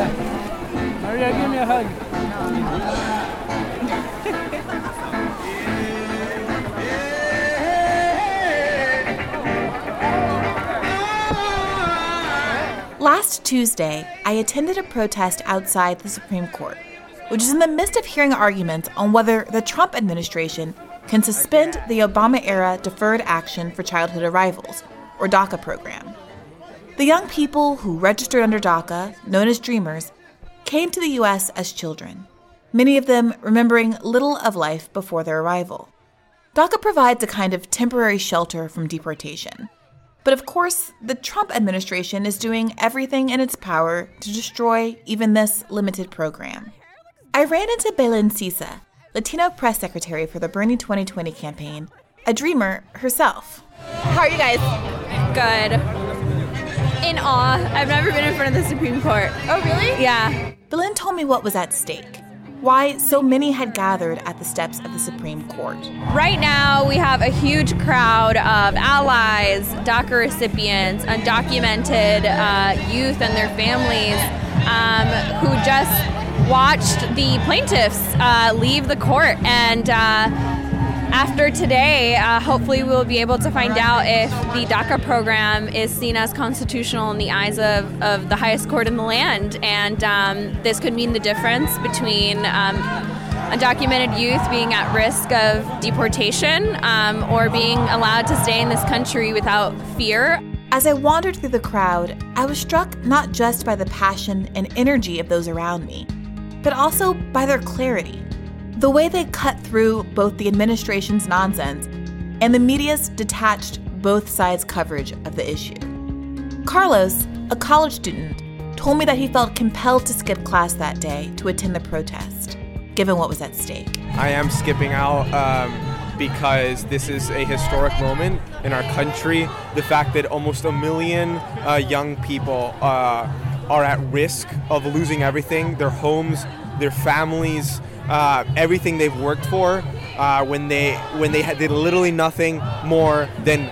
Maria, give me a hug. Last Tuesday, I attended a protest outside the Supreme Court, which is in the midst of hearing arguments on whether the Trump administration can suspend the Obama era Deferred Action for Childhood Arrivals, or DACA program. The young people who registered under DACA, known as Dreamers, came to the U.S. as children, many of them remembering little of life before their arrival. DACA provides a kind of temporary shelter from deportation. But of course, the Trump administration is doing everything in its power to destroy even this limited program. I ran into Belen Sisa, Latino press secretary for the Bernie 2020 campaign, a dreamer herself. How are you guys? Good. In awe. I've never been in front of the Supreme Court. Oh, really? Yeah. Belen told me what was at stake, why so many had gathered at the steps of the Supreme Court. Right now, we have a huge crowd of allies, DACA recipients, undocumented uh, youth and their families um, who just watched the plaintiffs uh, leave the court. And uh, after today, uh, hopefully, we'll be able to find out if the DACA program is seen as constitutional in the eyes of, of the highest court in the land. And um, this could mean the difference between um, undocumented youth being at risk of deportation um, or being allowed to stay in this country without fear. As I wandered through the crowd, I was struck not just by the passion and energy of those around me, but also by their clarity. The way they cut through both the administration's nonsense and the media's detached both sides coverage of the issue. Carlos, a college student, told me that he felt compelled to skip class that day to attend the protest, given what was at stake. I am skipping out um, because this is a historic moment in our country. The fact that almost a million uh, young people uh, are at risk of losing everything their homes, their families, uh, everything they've worked for uh, when they when they had, did literally nothing more than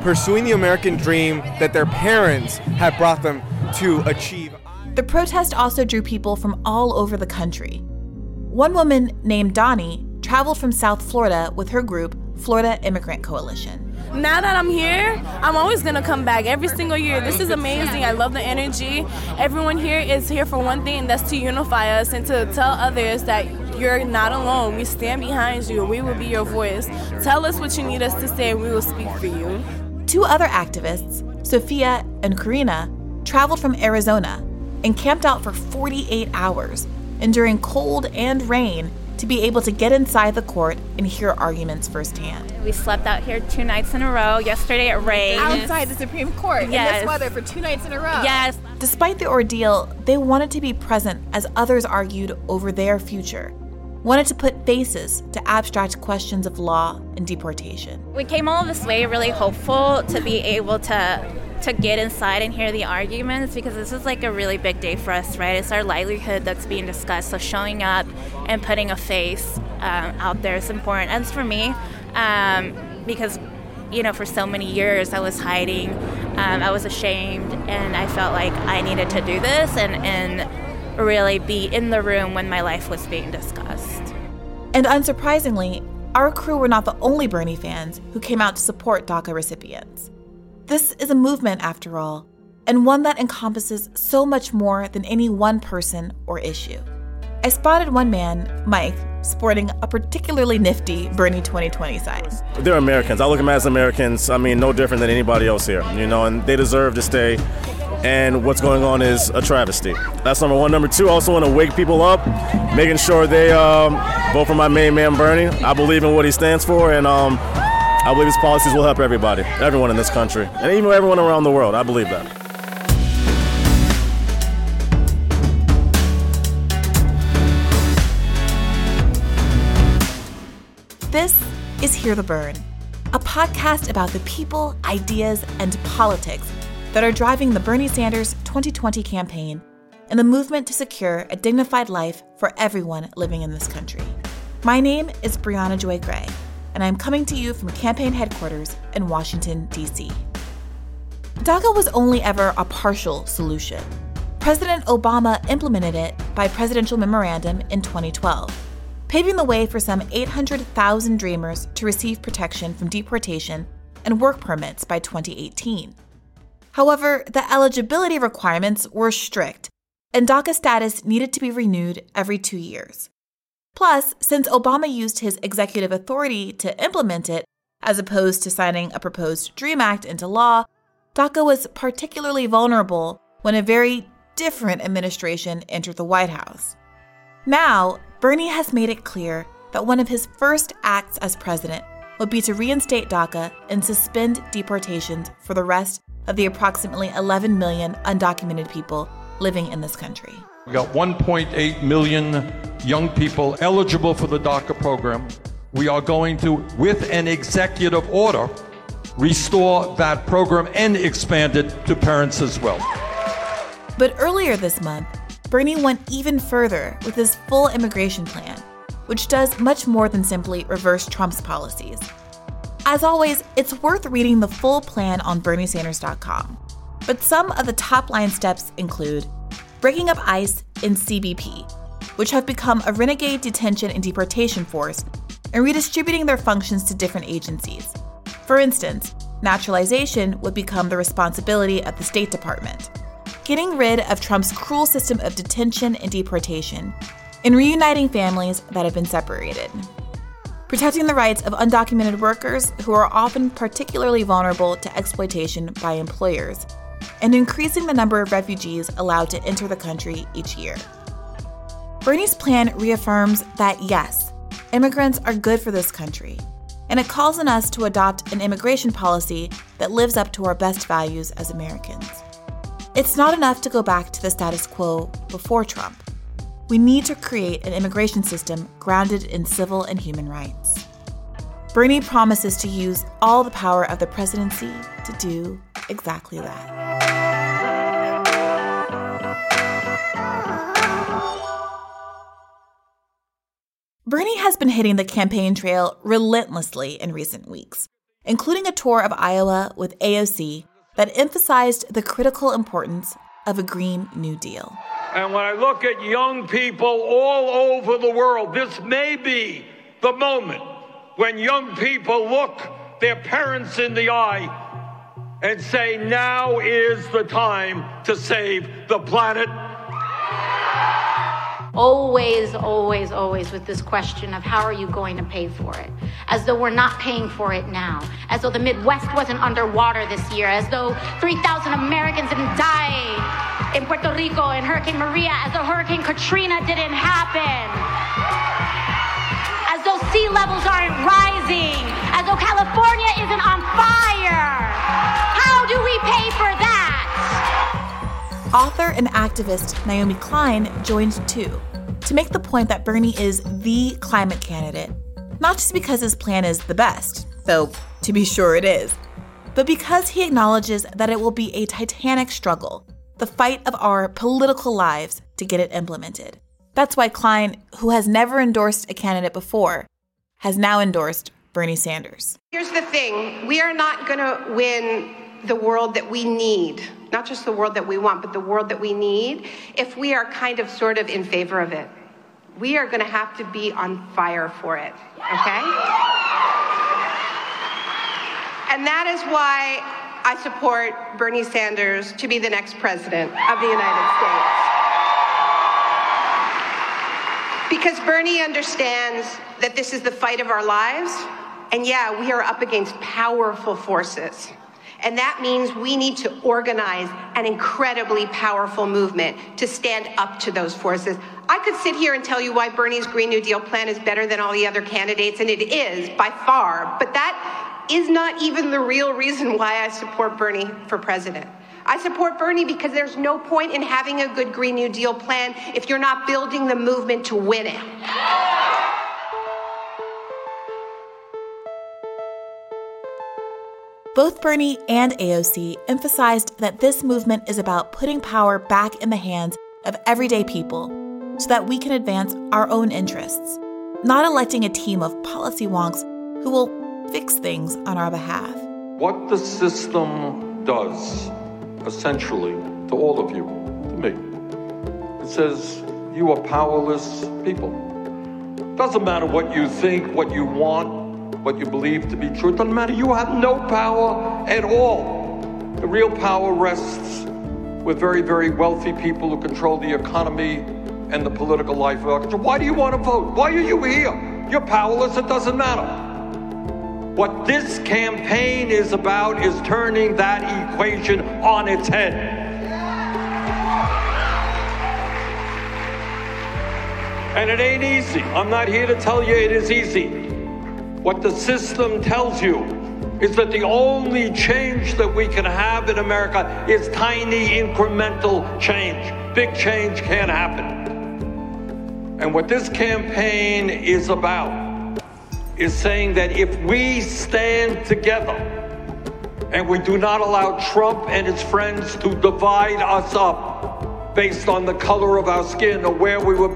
pursuing the American dream that their parents had brought them to achieve. The protest also drew people from all over the country. One woman named Donnie traveled from South Florida with her group, Florida Immigrant Coalition. Now that I'm here, I'm always gonna come back every single year. This is amazing. I love the energy. Everyone here is here for one thing, and that's to unify us and to tell others that you're not alone. We stand behind you. and We will be your voice. Tell us what you need us to say, and we will speak for you. Two other activists, Sophia and Karina, traveled from Arizona and camped out for 48 hours, enduring cold and rain to be able to get inside the court and hear arguments firsthand. We slept out here two nights in a row. Yesterday it rained. Outside the Supreme Court yes. in this weather for two nights in a row. Yes. Despite the ordeal, they wanted to be present as others argued over their future, wanted to put faces to abstract questions of law and deportation. We came all this way really hopeful to be able to to get inside and hear the arguments because this is like a really big day for us, right? It's our livelihood that's being discussed. So showing up and putting a face um, out there is important. As for me, um, because you know, for so many years I was hiding, um, I was ashamed, and I felt like I needed to do this and and really be in the room when my life was being discussed. And unsurprisingly, our crew were not the only Bernie fans who came out to support DACA recipients. This is a movement, after all, and one that encompasses so much more than any one person or issue. I spotted one man, Mike, sporting a particularly nifty Bernie 2020 sign. They're Americans. I look at them as Americans. I mean, no different than anybody else here, you know, and they deserve to stay. And what's going on is a travesty. That's number one. Number two, I also want to wake people up, making sure they um, vote for my main man, Bernie. I believe in what he stands for, and um, I believe his policies will help everybody, everyone in this country, and even everyone around the world. I believe that. This is Hear the Burn, a podcast about the people, ideas, and politics that are driving the Bernie Sanders 2020 campaign and the movement to secure a dignified life for everyone living in this country. My name is Briahna Joy Gray, and I'm coming to you from campaign headquarters in Washington, D.C. DACA was only ever a partial solution. President Obama implemented it by presidential memorandum in 2012, paving the way for some 800,000 Dreamers to receive protection from deportation and work permits by 2018. However, the eligibility requirements were strict, and DACA status needed to be renewed every two years. Plus, since Obama used his executive authority to implement it, as opposed to signing a proposed DREAM Act into law, DACA was particularly vulnerable when a very different administration entered the White House. Now, Bernie has made it clear that one of his first acts as president would be to reinstate DACA and suspend deportations for the rest of the approximately 11 million undocumented people living in this country. We got 1.8 million young people eligible for the DACA program. We are going to, with an executive order, restore that program and expand it to parents as well. But earlier this month, Bernie went even further with his full immigration plan, which does much more than simply reverse Trump's policies. As always, it's worth reading the full plan on BernieSanders.com. But some of the top line steps include breaking up ICE and CBP, which have become a renegade detention and deportation force, and redistributing their functions to different agencies. For instance, naturalization would become the responsibility of the State Department. Getting rid of Trump's cruel system of detention and deportation, and reuniting families that have been separated. Protecting the rights of undocumented workers who are often particularly vulnerable to exploitation by employers, and increasing the number of refugees allowed to enter the country each year. Bernie's plan reaffirms that yes, immigrants are good for this country, and it calls on us to adopt an immigration policy that lives up to our best values as Americans. It's not enough to go back to the status quo before Trump. We need to create an immigration system grounded in civil and human rights. Bernie promises to use all the power of the presidency to do exactly that. Bernie has been hitting the campaign trail relentlessly in recent weeks, including a tour of Iowa with AOC that emphasized the critical importance of a Green New Deal. And when I look at young people all over the world, this may be the moment when young people look their parents in the eye and say, now is the time to save the planet always, always, always with this question of how are you going to pay for it? As though we're not paying for it now. As though the Midwest wasn't underwater this year. As though 3,000 Americans didn't die in Puerto Rico in Hurricane Maria. As though Hurricane Katrina didn't happen. As though sea levels aren't rising. As though California isn't on fire. How do we pay for that? Author and activist Naomi Klein joined too to make the point that Bernie is the climate candidate, not just because his plan is the best, though to be sure it is, but because he acknowledges that it will be a titanic struggle, the fight of our political lives to get it implemented. That's why Klein, who has never endorsed a candidate before, has now endorsed Bernie Sanders. Here's the thing we are not going to win the world that we need, not just the world that we want, but the world that we need, if we are kind of sort of in favor of it. We are going to have to be on fire for it, okay? And that is why I support Bernie Sanders to be the next president of the United States. Because Bernie understands that this is the fight of our lives. And yeah, we are up against powerful forces. And that means we need to organize an incredibly powerful movement to stand up to those forces. I could sit here and tell you why Bernie's Green New Deal plan is better than all the other candidates, and it is by far, but that is not even the real reason why I support Bernie for president. I support Bernie because there's no point in having a good Green New Deal plan if you're not building the movement to win it. Both Bernie and AOC emphasized that this movement is about putting power back in the hands of everyday people so that we can advance our own interests, not electing a team of policy wonks who will fix things on our behalf. What the system does, essentially, to all of you, to me, It says, You are powerless people. Doesn't matter what you think, what you want, what you believe to be true. Doesn't matter. You have no power at all. The real power rests with very, very wealthy people who control the economy and the political life of our country. Why do you want to vote? Why are you here? You're powerless. It doesn't matter. What this campaign is about is turning that equation on its head. And it ain't easy. I'm not here to tell you it is easy. What the system tells you is that the only change that we can have in America is tiny incremental change. Big change can't happen. And what this campaign is about is saying that if we stand together and we do not allow Trump and his friends to divide us up based on the color of our skin or where we were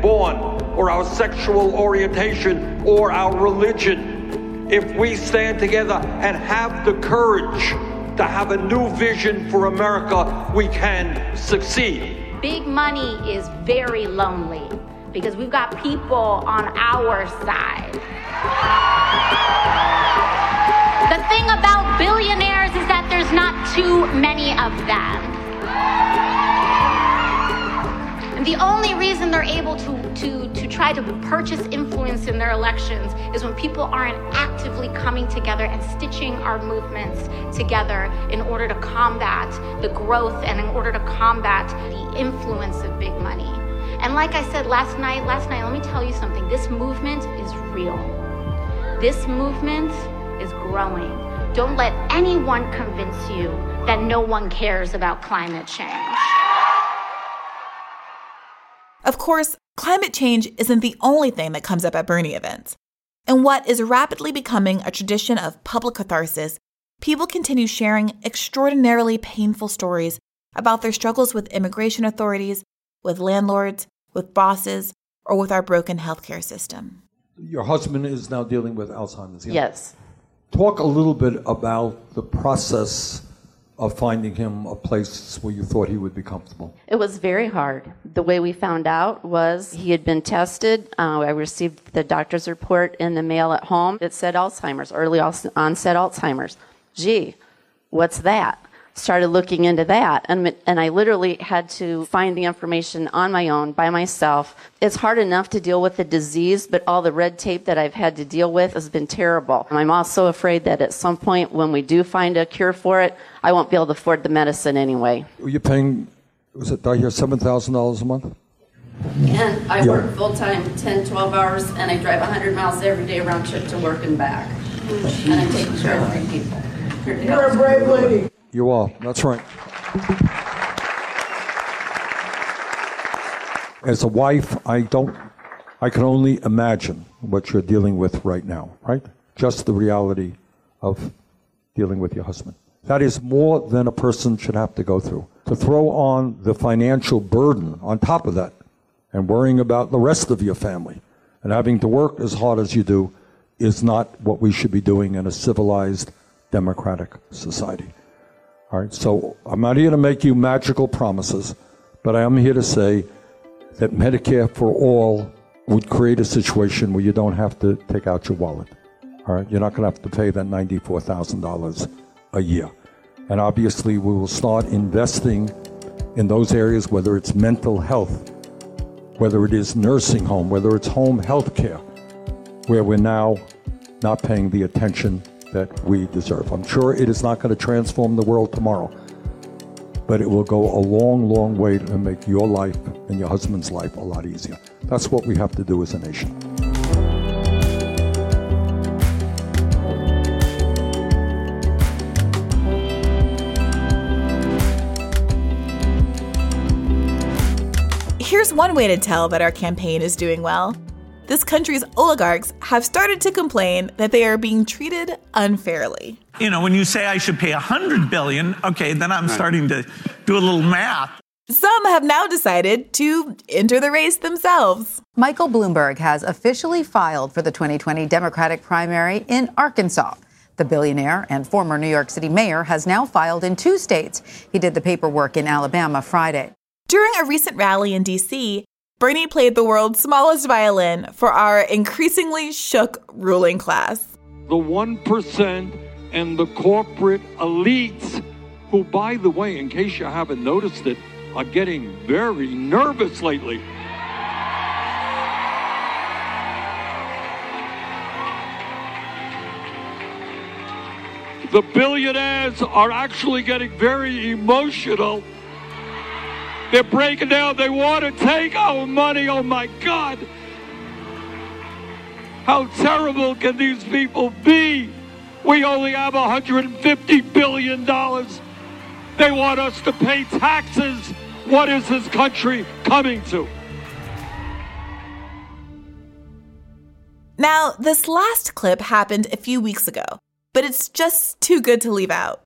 born or our sexual orientation or our religion, if we stand together and have the courage to have a new vision for America, we can succeed. Big money is very lonely because we've got people on our side. The thing about billionaires is that there's not too many of them. And the only reason they're able to, to, to try to purchase influence in their elections is when people aren't actively coming together and stitching our movements together in order to combat the growth and in order to combat the influence of big money. And like I said last night, last night, let me tell you something. This movement is real. This movement is growing. Don't let anyone convince you that no one cares about climate change. Of course, climate change isn't the only thing that comes up at Bernie events. In what is rapidly becoming a tradition of public catharsis, people continue sharing extraordinarily painful stories about their struggles with immigration authorities, with landlords, with bosses, or with our broken healthcare system. Your husband is now dealing with Alzheimer's. yeah? Yes. Talk a little bit about the process of finding him a place where you thought he would be comfortable. It was very hard. The way we found out was he had been tested. Uh, I received the doctor's report in the mail at home. It said Alzheimer's, early onset Alzheimer's. Gee, what's that? Started looking into that, and, and I literally had to find the information on my own by myself. It's hard enough to deal with the disease, but all the red tape that I've had to deal with has been terrible. I'm also afraid that at some point, when we do find a cure for it, I won't be able to afford the medicine anyway. Were you paying, was it, I hear $7,000 a month? And I Yeah. work full time, 10, 12 hours, and I drive 100 miles every day round trip to work and back. And I'm taking care of my people. You're a brave lady. You are, that's right. As a wife, I don't, I can only imagine what you're dealing with right now, right? Just the reality of dealing with your husband. That is more than a person should have to go through. To throw on the financial burden on top of that and worrying about the rest of your family and having to work as hard as you do is not what we should be doing in a civilized, democratic society. All right, so I'm not here to make you magical promises, but I am here to say that Medicare for all would create a situation where you don't have to take out your wallet. All right, you're not going to have to pay that $94,000 a year. And obviously, we will start investing in those areas, whether it's mental health, whether it is nursing home, whether it's home health care, where we're now not paying the attention that we deserve. I'm sure it is not going to transform the world tomorrow, but it will go a long, long way to make your life and your husband's life a lot easier. That's what we have to do as a nation. Here's one way to tell that our campaign is doing well. This country's oligarchs have started to complain that they are being treated unfairly. You know, when you say I should pay a hundred billion, okay, then I'm starting to do a little math. Some have now decided to enter the race themselves. Michael Bloomberg has officially filed for the 2020 Democratic primary in Arkansas. The billionaire and former New York City mayor has now filed in two states. He did the paperwork in Alabama Friday. During a recent rally in DC, Bernie played the world's smallest violin for our increasingly shook ruling class. The 1% and the corporate elites, who, by the way, in case you haven't noticed it, are getting very nervous lately. The billionaires are actually getting very emotional. They're breaking down. They want to take our money. Oh my God. How terrible can these people be? We only have $150 billion. They want us to pay taxes. What is this country coming to? Now, this last clip happened a few weeks ago, but it's just too good to leave out.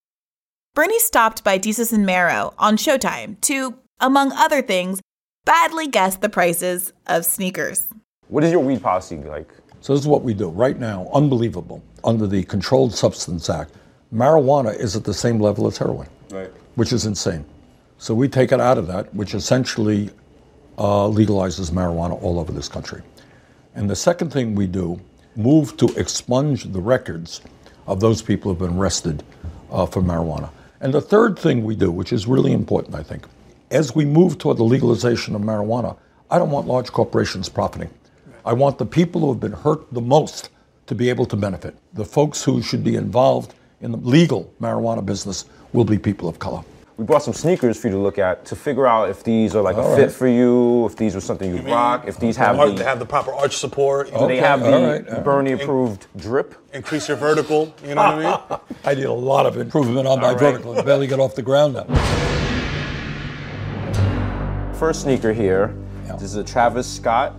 Bernie stopped by Desus and Mero on Showtime to, among other things, badly guess the prices of sneakers. What is your weed policy like? So this is what we do right now. Unbelievable. Under the Controlled Substance Act, marijuana is at the same level as heroin, Right. which is insane. So we take it out of that, which essentially uh, legalizes marijuana all over this country. And the second thing we do, move to expunge the records of those people who've been arrested uh, for marijuana. And the third thing we do, which is really important, I think, as we move toward the legalization of marijuana, I don't want large corporations profiting. I want the people who have been hurt the most to be able to benefit. The folks who should be involved in the legal marijuana business will be people of color. We brought some sneakers for you to look at to figure out if these are like All a fit for you, if these are something you would rock, if these have the, they have the proper arch support. do they have the all right, all right. Bernie approved drip. Increase your vertical. You know what I mean? I did a lot of improvement on my All right. vertical. I barely get off the ground now. First sneaker here. This is a Travis Scott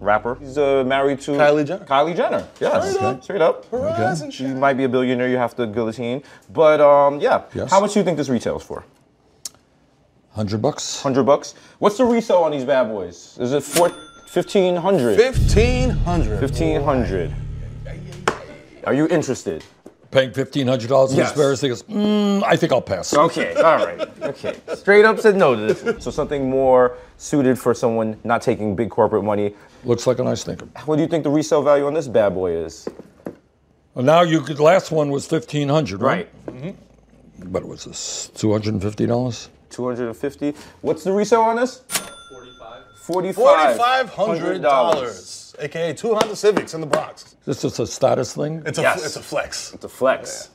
rapper. He's uh, married to Kylie Jenner. Kylie Jenner. Yes. Straight up. Straight up. Shit. You might be a billionaire. You have to guillotine. But um, yeah. Yes. How much do you think this retails for? Hundred bucks. Hundred bucks. What's the resale on these bad boys? Is it 1500 1500 1500 Are you interested? Paying fifteen hundred dollars for Yes. this pair of sneakers? Mm, I think I'll pass. Okay, all right. Okay. Straight up said no to this. So something more suited for someone not taking big corporate money. Looks like a nice thinker. What do you think the resale value on this bad boy is? Well, now you could. Last one was fifteen hundred, right? Right. But was this two hundred and fifty dollars? 250. What's the resale on this? 45. Forty-five hundred dollars, aka two Honda Civics in the Bronx. This is a status thing? It's a Yes. it's a flex. It's a flex.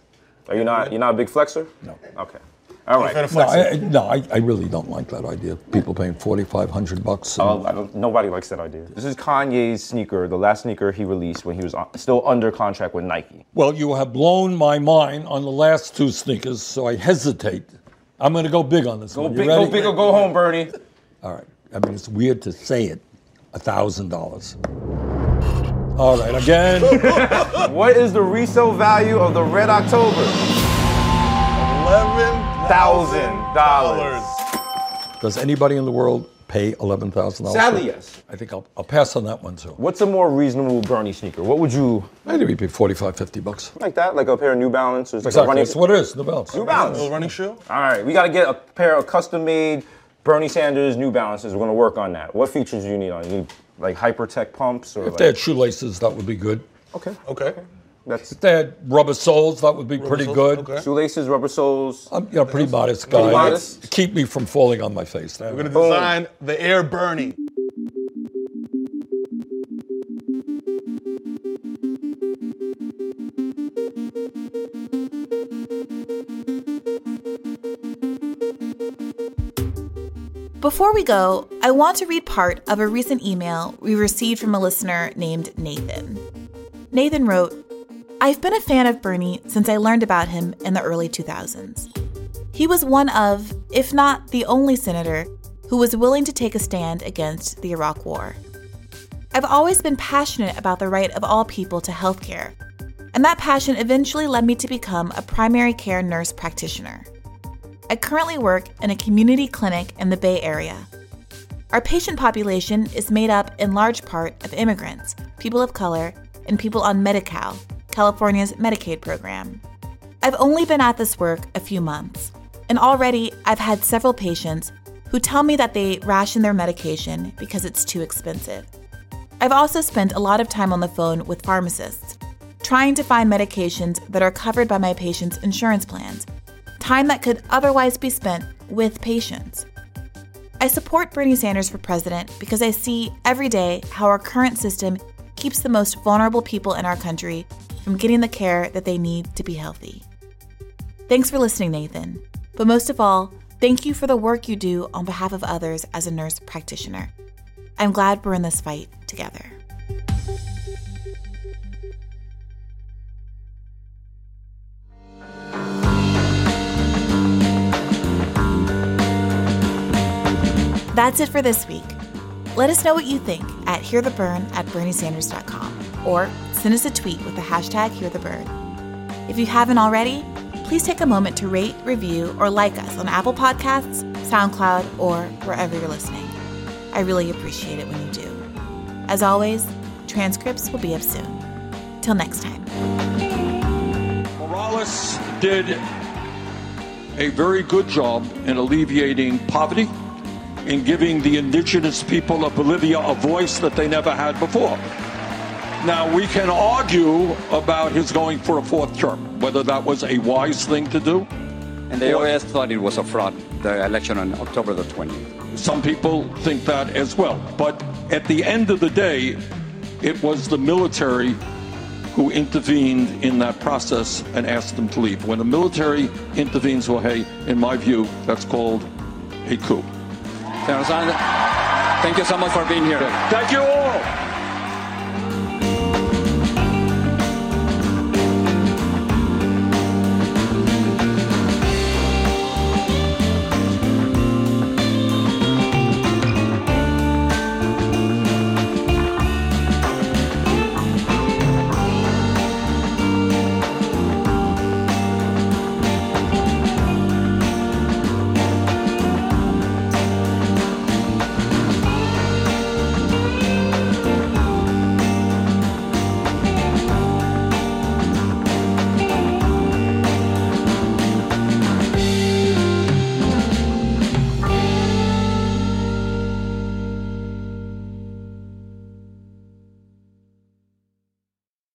Are you not you're not a big flexer? No. Okay. All right. No, I, no, I, I really don't like that idea. People paying forty five hundred bucks. and- Oh, I don't, nobody likes that idea. This is Kanye's sneaker, the last sneaker he released when he was on, still under contract with Nike. Well, you have blown my mind on the last two sneakers, so I hesitate. I'm going to go big on this Go one. Big, go big or go home, Bernie. All right. I mean, it's weird to say it. A thousand dollars. All right. Again. what is the resale value of the Red October? Eleven Thousand dollars. Does anybody in the world pay eleven thousand dollars? Sadly, yes. I think I'll, I'll pass on that one too. What's a more reasonable Bernie sneaker? What would you Maybe it'd be 45, 50 bucks. like that? Like a pair of New Balance or like a Exactly. running That's what it is. The belts. New Balance. little running shoe. All right, we got to get a pair of custom-made Bernie Sanders New Balances. We're gonna work on that. What features do you need on? You need like Hypertech pumps or If like, they had shoelaces, that would be good. okay, Okay. that's If they had rubber soles, that would be pretty soles, good. okay. shoelaces, rubber soles. I'm you know, a pretty modest guy. Pretty modest? Keep me from falling on my face. We're gonna design the Air Bernie. Before we go, I want to read part of a recent email we received from a listener named Nathan. Nathan wrote, I've been a fan of Bernie since I learned about him in the early 2000s. He was one of, if not the only senator, who was willing to take a stand against the Iraq War. I've always been passionate about the right of all people to health care, and that passion eventually led me to become a primary care nurse practitioner. I currently work in a community clinic in the Bay Area. Our patient population is made up in large part of immigrants, people of color, and people on Medi Cal, California's Medicaid program. I've only been at this work a few months, and already I've had several patients who tell me that they ration their medication because it's too expensive. I've also spent a lot of time on the phone with pharmacists, trying to find medications that are covered by my patients' insurance plans, time that could otherwise be spent with patients. I support Bernie Sanders for president because I see every day how our current system keeps the most vulnerable people in our country from getting the care that they need to be healthy. Thanks for listening, Nathan. But most of all, thank you for the work you do on behalf of others as a nurse practitioner. I'm glad we're in this fight together. That's it for this week. Let us know what you think at heartheburn at berniesanders.com or send us a tweet with the hashtag heartheburn. If you haven't already, please take a moment to rate, review, or like us on Apple Podcasts, SoundCloud, or wherever you're listening. I really appreciate it when you do. As always, transcripts will be up soon. Till next time. Morales did a very good job in alleviating poverty, in giving the indigenous people of Bolivia a voice that they never had before. Now, we can argue about his going for a fourth term, whether that was a wise thing to do. And the always thought it was a fraud, the election on October the 20th. Some people think that as well. But at the end of the day, it was the military who intervened in that process and asked them to leave. When the military intervenes, well, hey, in my view, that's called a coup. Thank you so much for being here. Thank you all.